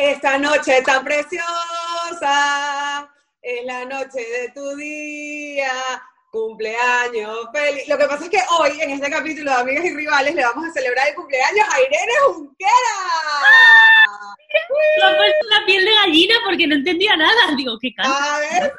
Esta noche tan preciosa es la noche de tu día. Cumpleaños feliz. Lo que pasa es que hoy, en este capítulo de Amigas y Rivales, le vamos a celebrar el cumpleaños a Irene Junquera. Me ha puesto la piel de gallina porque no entendía nada. Digo, ¿qué canta? A ver,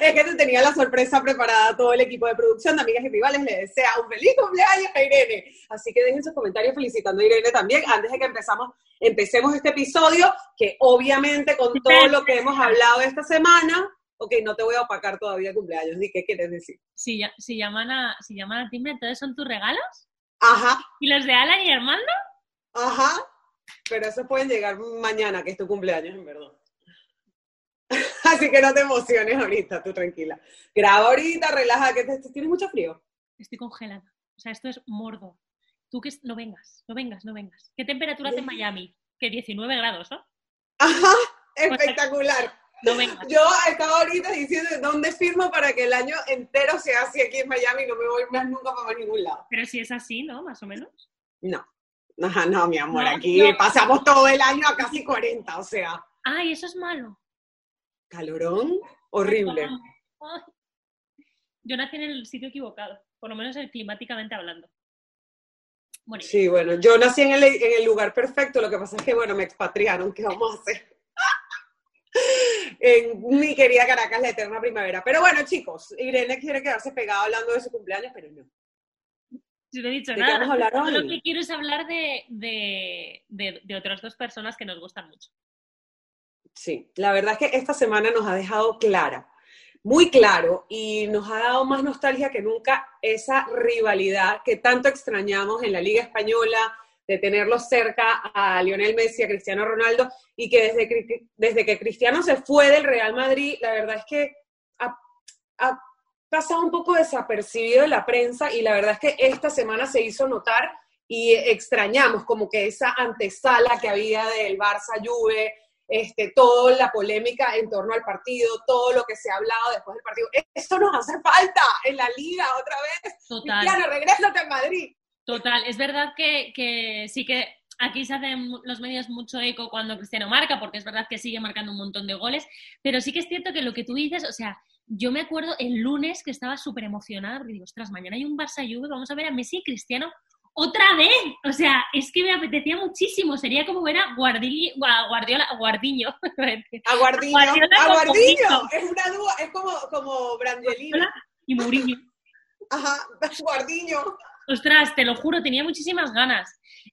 es que te tenía la sorpresa preparada todo el equipo de producción de Amigas y Rivales. Le desea un feliz cumpleaños a Irene. Así que dejen sus comentarios felicitando a Irene también antes de que empezamos, empecemos este episodio, que obviamente con todo lo que hemos hablado esta semana, ok, no te voy a opacar todavía el cumpleaños, ni qué quieres decir. Si, llaman a, si llaman timbre, ¿entonces son tus regalos? Ajá, ¿Y los de Alan y Armando? ajá, pero esos pueden llegar mañana, que es tu cumpleaños, en verdad. Así que no te emociones ahorita, tú tranquila. Graba ahorita, relaja, que te, tienes mucho frío. Estoy congelada. O sea, esto es mordo. Tú que no vengas, no vengas, no vengas. ¿Qué temperatura hace en Miami? Que 19 grados, ¿no? Ajá, espectacular. No vengas. Yo estaba ahorita diciendo dónde firmo para que el año entero sea así aquí en Miami y no me voy más nunca para ningún lado. Pero si es así, ¿no? Más o menos. No, Ajá, no, mi amor, No, aquí no. pasamos todo el año a casi 40, o sea, Ay, eso es malo. Calorón horrible. Yo nací en el sitio equivocado, por lo menos eh, climáticamente hablando. Bueno, Sí, bueno, yo nací en el, en el lugar perfecto, lo que pasa es que, bueno, me expatriaron, ¿qué vamos a hacer? en mi querida Caracas, la eterna primavera. Pero bueno, chicos, Irene quiere quedarse pegada hablando de su cumpleaños, pero no. si no he dicho ¿De qué nada. Yo? Lo que quiero es hablar de, de, de, de otras dos personas que nos gustan mucho. Sí, la verdad es que esta semana nos ha dejado clara, muy claro, y nos ha dado más nostalgia que nunca esa rivalidad que tanto extrañamos en la Liga Española, de tenerlos cerca a Lionel Messi, a Cristiano Ronaldo, y que desde, desde que Cristiano se fue del Real Madrid, la verdad es que ha, pasado un poco desapercibido en la prensa, y la verdad es que esta semana se hizo notar y extrañamos como que esa antesala que había del Barça-Juve, este, toda la polémica en torno al partido, todo lo que se ha hablado después del partido. Eso nos hace falta en la liga otra vez. Total. Cristiano, regrésate a Madrid. Total, es verdad que, que sí que aquí se hacen los medios mucho eco cuando Cristiano marca, porque es verdad que sigue marcando un montón de goles, pero sí que es cierto que lo que tú dices, o sea, yo me acuerdo el lunes que estaba súper emocionada, porque digo, ostras, mañana hay un Barça Juve, vamos a ver a Messi y Cristiano otra vez, o sea, es que me apetecía muchísimo, sería como ver a Guardiola, Guardiola, Guardiño, A Guardiño. Guardiola A con Guardiño. Mourinho. Es una dúo, es como, como Brangelina. y Mourinho. Ajá, Guardiño. Ostras, te lo juro, tenía muchísimas ganas.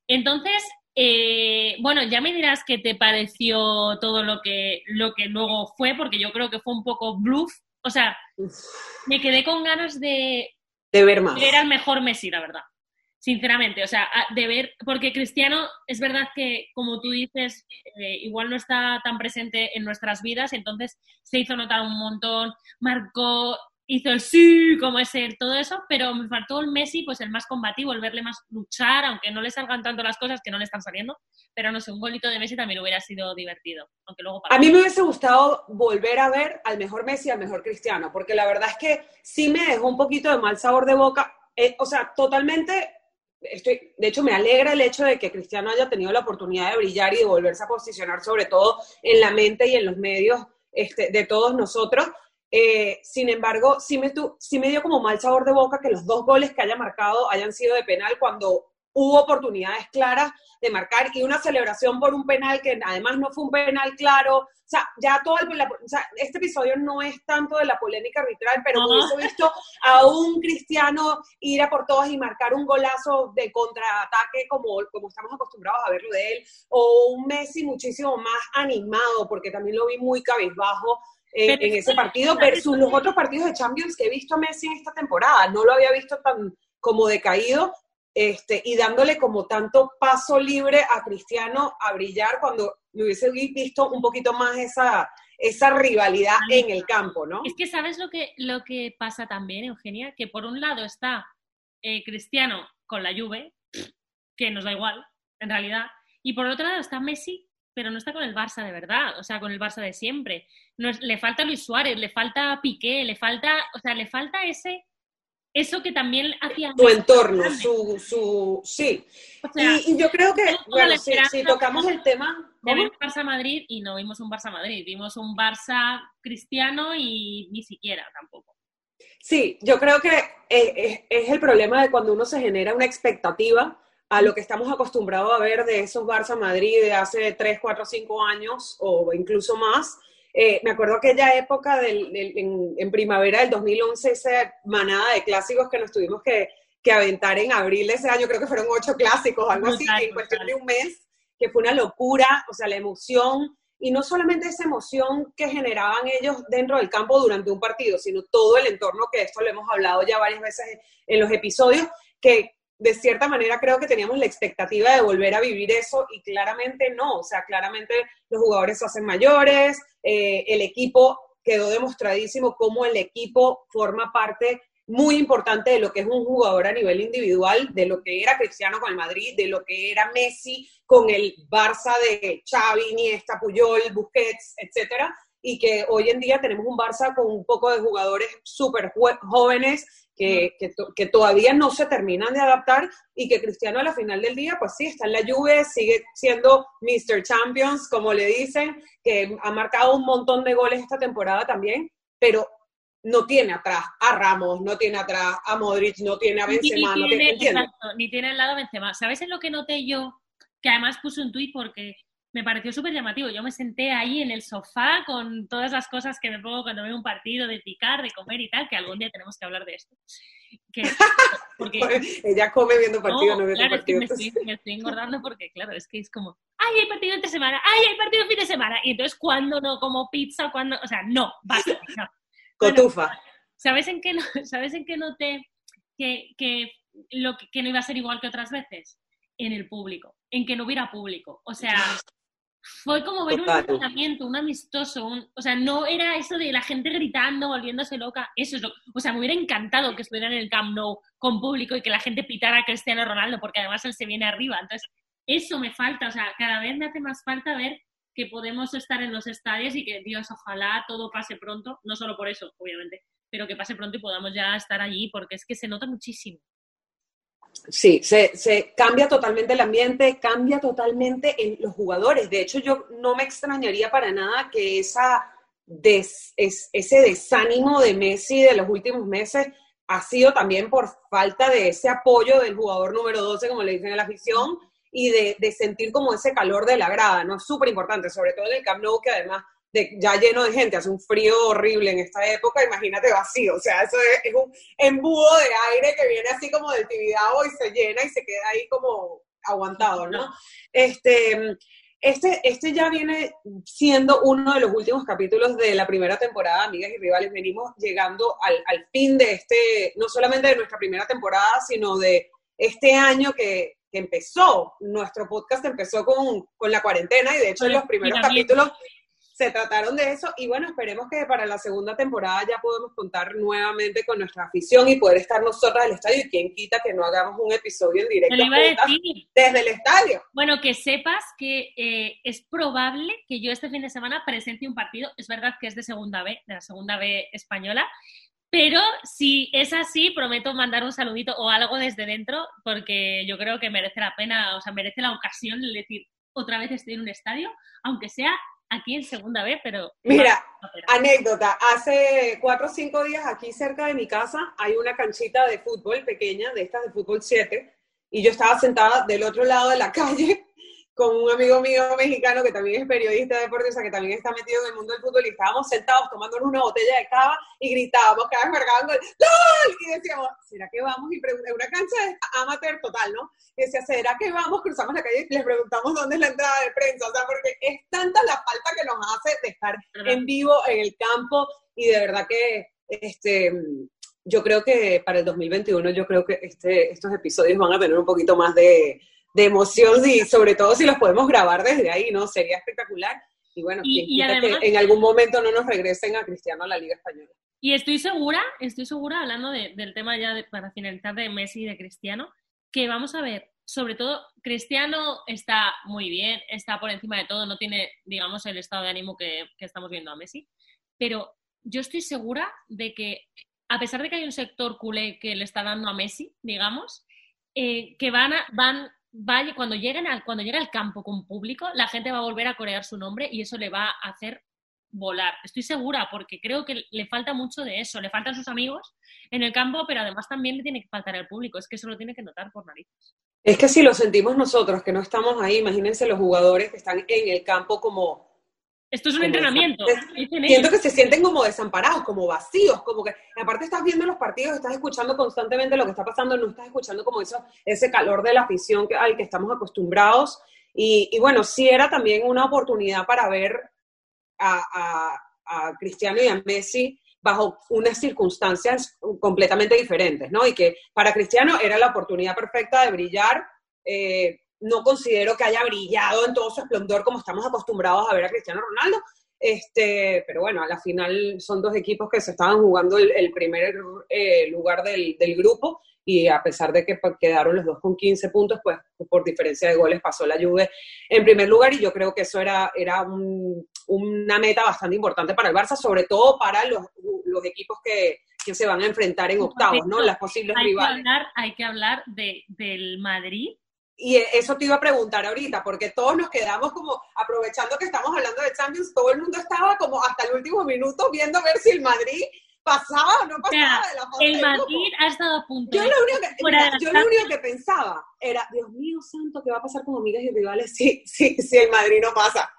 Entonces, eh, bueno, ya me dirás qué te pareció todo lo que, lo que luego fue, porque yo creo que fue un poco bluff. O sea, me quedé con ganas de De ver más. ver al mejor Messi, la verdad. Sinceramente, o sea, de ver, porque Cristiano es verdad que, como tú dices, eh, igual no está tan presente en nuestras vidas, entonces se hizo notar un montón, marcó, hizo el sí, como es él, todo eso, pero me faltó el Messi, pues el más combativo, el verle más luchar, aunque no le salgan tanto las cosas que no le están saliendo, pero no sé, un golito de Messi también hubiera sido divertido, aunque luego para A mí me hubiese gustado volver a ver al mejor Messi y al mejor Cristiano, porque la verdad es que sí me dejó un poquito de mal sabor de boca. Eh, o sea, totalmente, estoy, de hecho me alegra el hecho de que Cristiano haya tenido la oportunidad de brillar y de volverse a posicionar sobre todo en la mente y en los medios este, de todos nosotros. Eh, sin embargo, sí me, sí me dio como mal sabor de boca que los dos goles que haya marcado hayan sido de penal cuando hubo oportunidades claras de marcar y una celebración por un penal que además no fue un penal claro. O sea, ya todo el, la- o sea, este episodio no es tanto de la polémica arbitral, pero No. hubiese visto a un cristiano ir a por todas y marcar un golazo de contraataque como, como estamos acostumbrados a verlo de él, o un Messi muchísimo más animado, porque también lo vi muy cabizbajo en, Pero en es ese partido, versus los otros partidos de Champions que he visto a Messi en esta temporada. No lo había visto tan como decaído este, y dándole como tanto paso libre a Cristiano a brillar cuando le hubiese vi- visto un poquito más esa, esa rivalidad en el campo, ¿no? Es que sabes lo que, lo que pasa también, Eugenia, que por un lado está eh, Cristiano con la Juve, que nos da igual, en realidad, y por otro lado está Messi, pero no está con el Barça de verdad, o sea, con el Barça de siempre. No es- le falta Luis Suárez, le falta Piqué, le falta, o sea, le falta ese, eso que también hacía Su entorno, su, su, sí. O sea, Y, y yo creo que, bueno, si, tocamos el tema, de ver Barça Madrid y no vimos un Barça Madrid, vimos un Barça cristiano y ni siquiera tampoco. Sí, yo creo que es, es, el problema de cuando uno se genera una expectativa a lo que estamos acostumbrados a ver de esos Barça Madrid de hace 3, 4, 5 años o incluso más. Eh, me acuerdo aquella época del, en, en, primavera del 2011, esa manada de clásicos que nos tuvimos que, que aventar en abril de ese año, creo que fueron ocho clásicos, algo así, en cuestión de un mes, que fue una locura, o sea, la emoción, y no solamente esa emoción que generaban ellos dentro del campo durante un partido, sino todo el entorno, que esto lo hemos hablado ya varias veces en los episodios, que de cierta manera creo que teníamos la expectativa de volver a vivir eso y claramente no, o sea, claramente los jugadores se hacen mayores, eh, el equipo quedó demostradísimo cómo el equipo forma parte muy importante de lo que es un jugador a nivel individual, de lo que era Cristiano con el Madrid, de lo que era Messi con el Barça de Xavi, Iniesta, Puyol, Busquets, etcétera, y que hoy en día tenemos un Barça con un poco de jugadores súper jóvenes que, que, todavía no se terminan de adaptar y que Cristiano a la final del día, pues sí, está en la lluvia, sigue siendo Mr. Champions, como le dicen, que ha marcado un montón de goles esta temporada también, pero no tiene atrás a Ramos, no tiene atrás a Modric, no tiene a Benzema, ni, tiene, no tiene, ni tiene al lado Benzema. ¿Sabes en lo que noté yo? Que además puse un tuit porque me pareció súper llamativo. Yo me senté ahí en el sofá con todas las cosas que me pongo cuando veo un partido, de picar, de comer y tal, que algún día tenemos que hablar de esto. porque, Ella come viendo partidos, no, viendo partidos. me, estoy, me estoy, engordando porque, claro, es que es como, ¡ay, hay partido entre semana! ¡ay, hay partido fin de semana! Y entonces, ¿cuándo no como pizza? cuando O sea, no, basta, no. Cotufa. ¿sabes, en qué, ¿Sabes en qué noté que, que, lo que, no iba a ser igual que otras veces? En el público, en que no hubiera público. O sea, fue como ver un entrenamiento, un amistoso, o sea, no era eso de la gente gritando, volviéndose loca, eso es lo, o sea, me hubiera encantado que estuvieran en el Camp Nou con público y que la gente pitara a Cristiano Ronaldo, porque además él se viene arriba, entonces eso me falta, o sea, cada vez me hace más falta ver que podemos estar en los estadios y que Dios, ojalá todo pase pronto, no solo por eso, obviamente, pero que pase pronto y podamos ya estar allí, porque es que se nota muchísimo. Sí, se, cambia totalmente el ambiente, cambia totalmente en los jugadores. De hecho, yo no me extrañaría para nada que esa es, ese desánimo de Messi de los últimos meses ha sido también por falta de ese apoyo del jugador número 12, como le dicen en la afición, y de, de sentir como ese calor de la grada, ¿no? Es súper importante, sobre todo en el Camp Nou, que además de, ya lleno de gente, hace un frío horrible en esta época, imagínate vacío, o sea, eso es, un embudo de aire que viene así como del Tibidabo y se llena y se queda ahí como aguantado, ¿no? Este, este, este ya viene siendo uno de los últimos capítulos de la primera temporada, amigas y rivales, venimos llegando al, al fin de este, no solamente de nuestra primera temporada, sino de este año que, que empezó, nuestro podcast empezó con, con, la cuarentena y de hecho en los primeros capítulos se trataron de eso y bueno, esperemos que para la segunda temporada ya podemos contar nuevamente con nuestra afición y poder estar nosotras el estadio. Y quien quita que no hagamos un episodio en directo desde el estadio. Bueno, que sepas que eh, es probable que yo este fin de semana presente un partido, es verdad que es de segunda B, de la segunda B española, pero si es así, prometo mandar un saludito o algo desde dentro, porque yo creo que merece la pena, o sea, merece la ocasión de decir, otra vez estoy en un estadio, aunque sea aquí en segunda vez, pero... Mira, anécdota, hace cuatro o cinco días aquí cerca de mi casa hay una canchita de fútbol pequeña, de estas de fútbol 7, y yo estaba sentada del otro lado de la calle con un amigo mío mexicano que también es periodista de o sea, que también está metido en el mundo del fútbol, y estábamos sentados tomándonos una botella de cava y gritábamos cada vez marcaban gol. Y decíamos, ¿será que vamos? Y pregunté, una cancha de amateur total, ¿no? Y decía, ¿será que vamos? Cruzamos la calle y les preguntamos dónde es la entrada de prensa, o sea, porque es tanta la falta que nos hace de estar en vivo en el campo y de verdad que, este, yo creo que para el 2021, yo creo que este, estos episodios van a tener un poquito más de de emoción y sobre todo si los podemos grabar desde ahí, ¿no? Sería espectacular. Y bueno, y, que en algún momento no nos regresen a Cristiano a la Liga Española. Y estoy segura, estoy segura, hablando del tema ya de, para finalizar de Messi y de Cristiano, que vamos a ver, sobre todo, Cristiano está muy bien, está por encima de todo, no tiene, digamos, el estado de ánimo que, que estamos viendo a Messi, pero yo estoy segura de que, a pesar de que hay un sector culé que le está dando a Messi, digamos, eh, que van, a, van vaya, cuando, lleguen al, cuando llegue al campo con público, la gente va a volver a corear su nombre y eso le va a hacer volar. Estoy segura porque creo que le falta mucho de eso. Le faltan sus amigos en el campo, pero además también le tiene que faltar el público. Es que eso lo tiene que notar por narices. Es que si lo sentimos nosotros, que no estamos ahí, imagínense los jugadores que están en el campo como... Esto es un entrenamiento. Siento que se sienten como desamparados, como vacíos, como que aparte estás viendo los partidos, estás escuchando constantemente lo que está pasando, no estás escuchando como eso, ese calor de la afición al que estamos acostumbrados. Y, y bueno, sí era también una oportunidad para ver a, Cristiano y a Messi bajo unas circunstancias completamente diferentes, ¿no? Y que para Cristiano era la oportunidad perfecta de brillar. Eh, no considero que haya brillado en todo su esplendor como estamos acostumbrados a ver a Cristiano Ronaldo, este, pero bueno, a la final son dos equipos que se estaban jugando el, primer eh, lugar del, del, grupo y a pesar de que pues, quedaron los dos con 15 puntos, pues por diferencia de goles pasó la Juve en primer lugar y yo creo que eso era, era una meta bastante importante para el Barça, sobre todo para los, los equipos que, que, se van a enfrentar en octavos, ¿no? Las posibles hay rivales. Que hablar, hay que hablar de, del Madrid. Y eso te iba a preguntar ahorita, porque todos nos quedamos como, aprovechando que estamos hablando de Champions, todo el mundo estaba como hasta el último minuto viendo a ver si el Madrid pasaba o no pasaba de la fase El Madrid ha estado a punto. Yo, lo único, que, yo lo único que pensaba era, Dios mío santo, ¿qué va a pasar con amigas y rivales si, si, si el Madrid no pasa?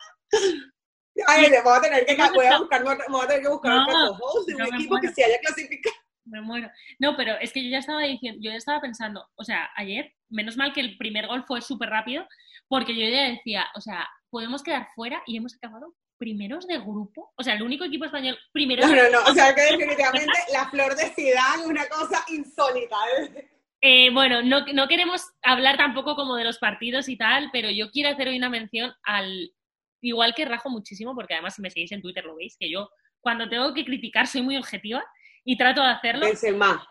Ay, le voy a tener que, voy a buscar, voy a tener que buscar no, otro de un equipo que se haya clasificado. Me muero. No, pero es que yo ya estaba diciendo, yo ya estaba pensando, o sea, ayer, menos mal que el primer gol fue súper rápido, porque yo ya decía, o sea, podemos quedar fuera y hemos acabado primeros de grupo. O sea, el único equipo español primero. No, no, no. O sea, que definitivamente la flor de Zidane, una cosa insólita. ¿eh? Eh, bueno, no, no queremos hablar tampoco como de los partidos y tal, pero yo quiero hacer hoy una mención al. Igual que rajo muchísimo, porque además si me seguís en Twitter lo veis, que yo cuando tengo que criticar soy muy objetiva y trato de hacerlo. Benzema.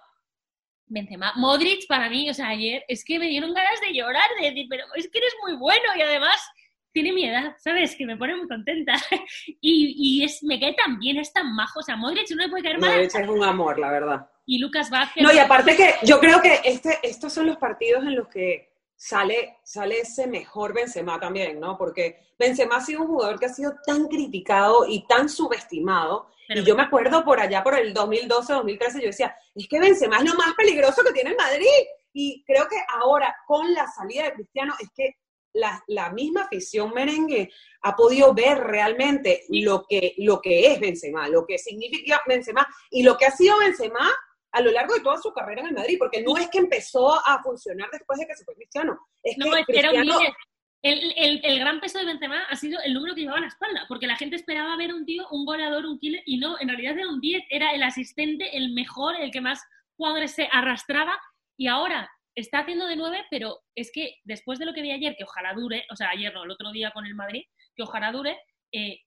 Benzema. Modric para mí, o sea, ayer es que me dieron ganas de llorar, de decir, pero es que eres muy bueno y además tiene mi edad, ¿sabes? Que me pone muy contenta. y, y es, me cae tan bien, es tan majo. O sea, Modric no le puede caer mal. Modric es un amor, la verdad. Y Lucas Vázquez. No, y aparte que yo creo que este, estos son los partidos en los que sale, sale ese mejor Benzema también, ¿no? Porque Benzema ha sido un jugador que ha sido tan criticado y tan subestimado. y yo me acuerdo por allá, por el 2012, 2013, yo decía, es que Benzema es lo más peligroso que tiene el Madrid. Y creo que ahora, con la salida de Cristiano, es que la, misma afición merengue ha podido ver realmente lo que, lo que es Benzema, lo que significa Benzema y lo que ha sido Benzema a lo largo de toda su carrera en el Madrid, porque no es que empezó a funcionar después de que se fue Cristiano, es que Cristiano... el, el, el, gran peso de Benzema ha sido el número que llevaba en la espalda, porque la gente esperaba ver un tío, un goleador, un killer, y no, en realidad era un 10, era el asistente, el mejor, el que más jugadores se arrastraba, y ahora está haciendo de nueve, pero es que después de lo que vi ayer, que ojalá dure, o sea, ayer no, el otro día con el Madrid, que ojalá dure, eh,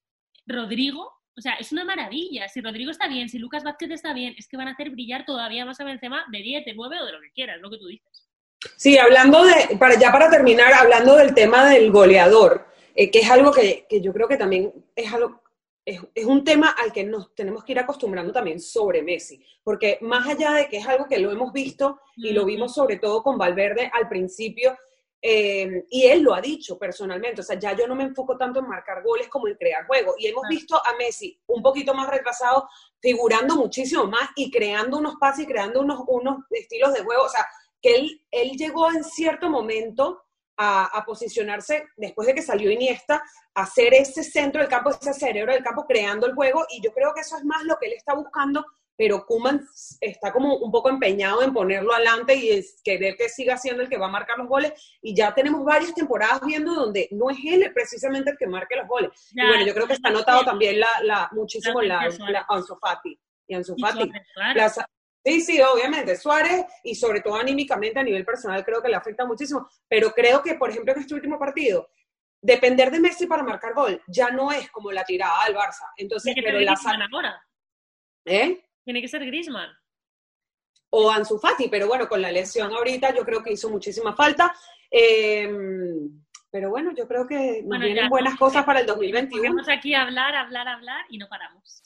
Rodrigo, o sea, es una maravilla. Si Rodrigo está bien, si Lucas Vázquez está bien, es que van a hacer brillar todavía más a Benzema de 10, de 9 o de lo que quieras, lo que tú dices. Sí, hablando de, para, ya para terminar, hablando del tema del goleador, eh, que es algo que, que yo creo que también es algo es, un tema al que nos tenemos que ir acostumbrando también sobre Messi, porque más allá de que es algo que lo hemos visto y lo vimos sobre todo con Valverde al principio, eh, y él lo ha dicho personalmente, o sea, ya yo no me enfoco tanto en marcar goles como en crear juego, y hemos visto a Messi un poquito más retrasado, figurando muchísimo más y creando unos pases y creando unos, unos estilos de juego, o sea, que él, él llegó en cierto momento a, posicionarse después de que salió Iniesta, a hacer ese centro del campo, ese cerebro del campo, creando el juego, y yo creo que eso es más lo que él está buscando, pero Kuman está como un poco empeñado en ponerlo adelante y querer que siga siendo el que va a marcar los goles, y ya tenemos varias temporadas viendo donde no es él precisamente el que marque los goles. y bueno, yo creo que está notado también la, la muchísimo la, la, Ansu Fati. Y Ansu Fati, Sí, sí, obviamente. Suárez, y sobre todo anímicamente a nivel personal, creo que le afecta muchísimo. Pero creo que, por ejemplo, en este último partido, depender de Messi para marcar gol ya no es como la tirada al Barça. Entonces, pero la ahora. ¿Eh? Tiene que ser Griezmann. O Ansu Fati, pero bueno, con la lesión ahorita yo creo que hizo muchísima falta. Em, pero bueno, yo creo que nos vienen buenas cosas para el 2021. Vamos aquí a hablar, hablar, hablar y no paramos.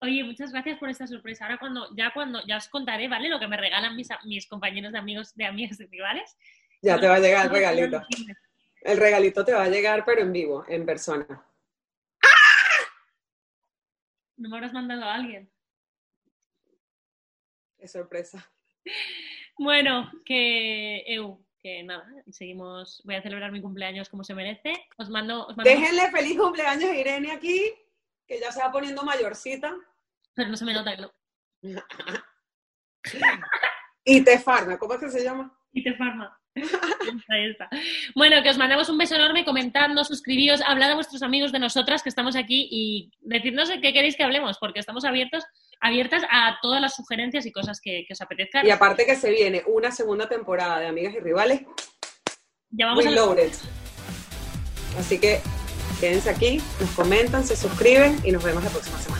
Oye, muchas gracias por esta sorpresa. Ahora cuando ya cuando ya os contaré, ¿vale? Lo que me regalan mis, mis compañeros de amigos de amigas de rivales. Ya te va a llegar el regalito. El regalito te va a llegar, pero en vivo, en persona. ¿No me habrás mandado a alguien? Es sorpresa. Bueno, que Eu, que nada, seguimos, voy a celebrar mi cumpleaños como se merece. Os mando, os mando Déjenle feliz cumpleaños a Irene aquí, que ya se va poniendo mayorcita. pero no se me nota que no. Y te farma, ¿cómo es que se llama? Y te farma. Ahí está. Bueno, que os mandamos un beso enorme, comentadnos, suscribíos, hablad a vuestros amigos de nosotras que estamos aquí y decirnos de qué queréis que hablemos, porque estamos abiertos, abiertas a todas las sugerencias y cosas que, que os apetezcan. Y aparte que se viene una segunda temporada de Amigas y Rivales, Ya vamos a... Así que quédense aquí, nos comentan, se suscriben y nos vemos la próxima semana.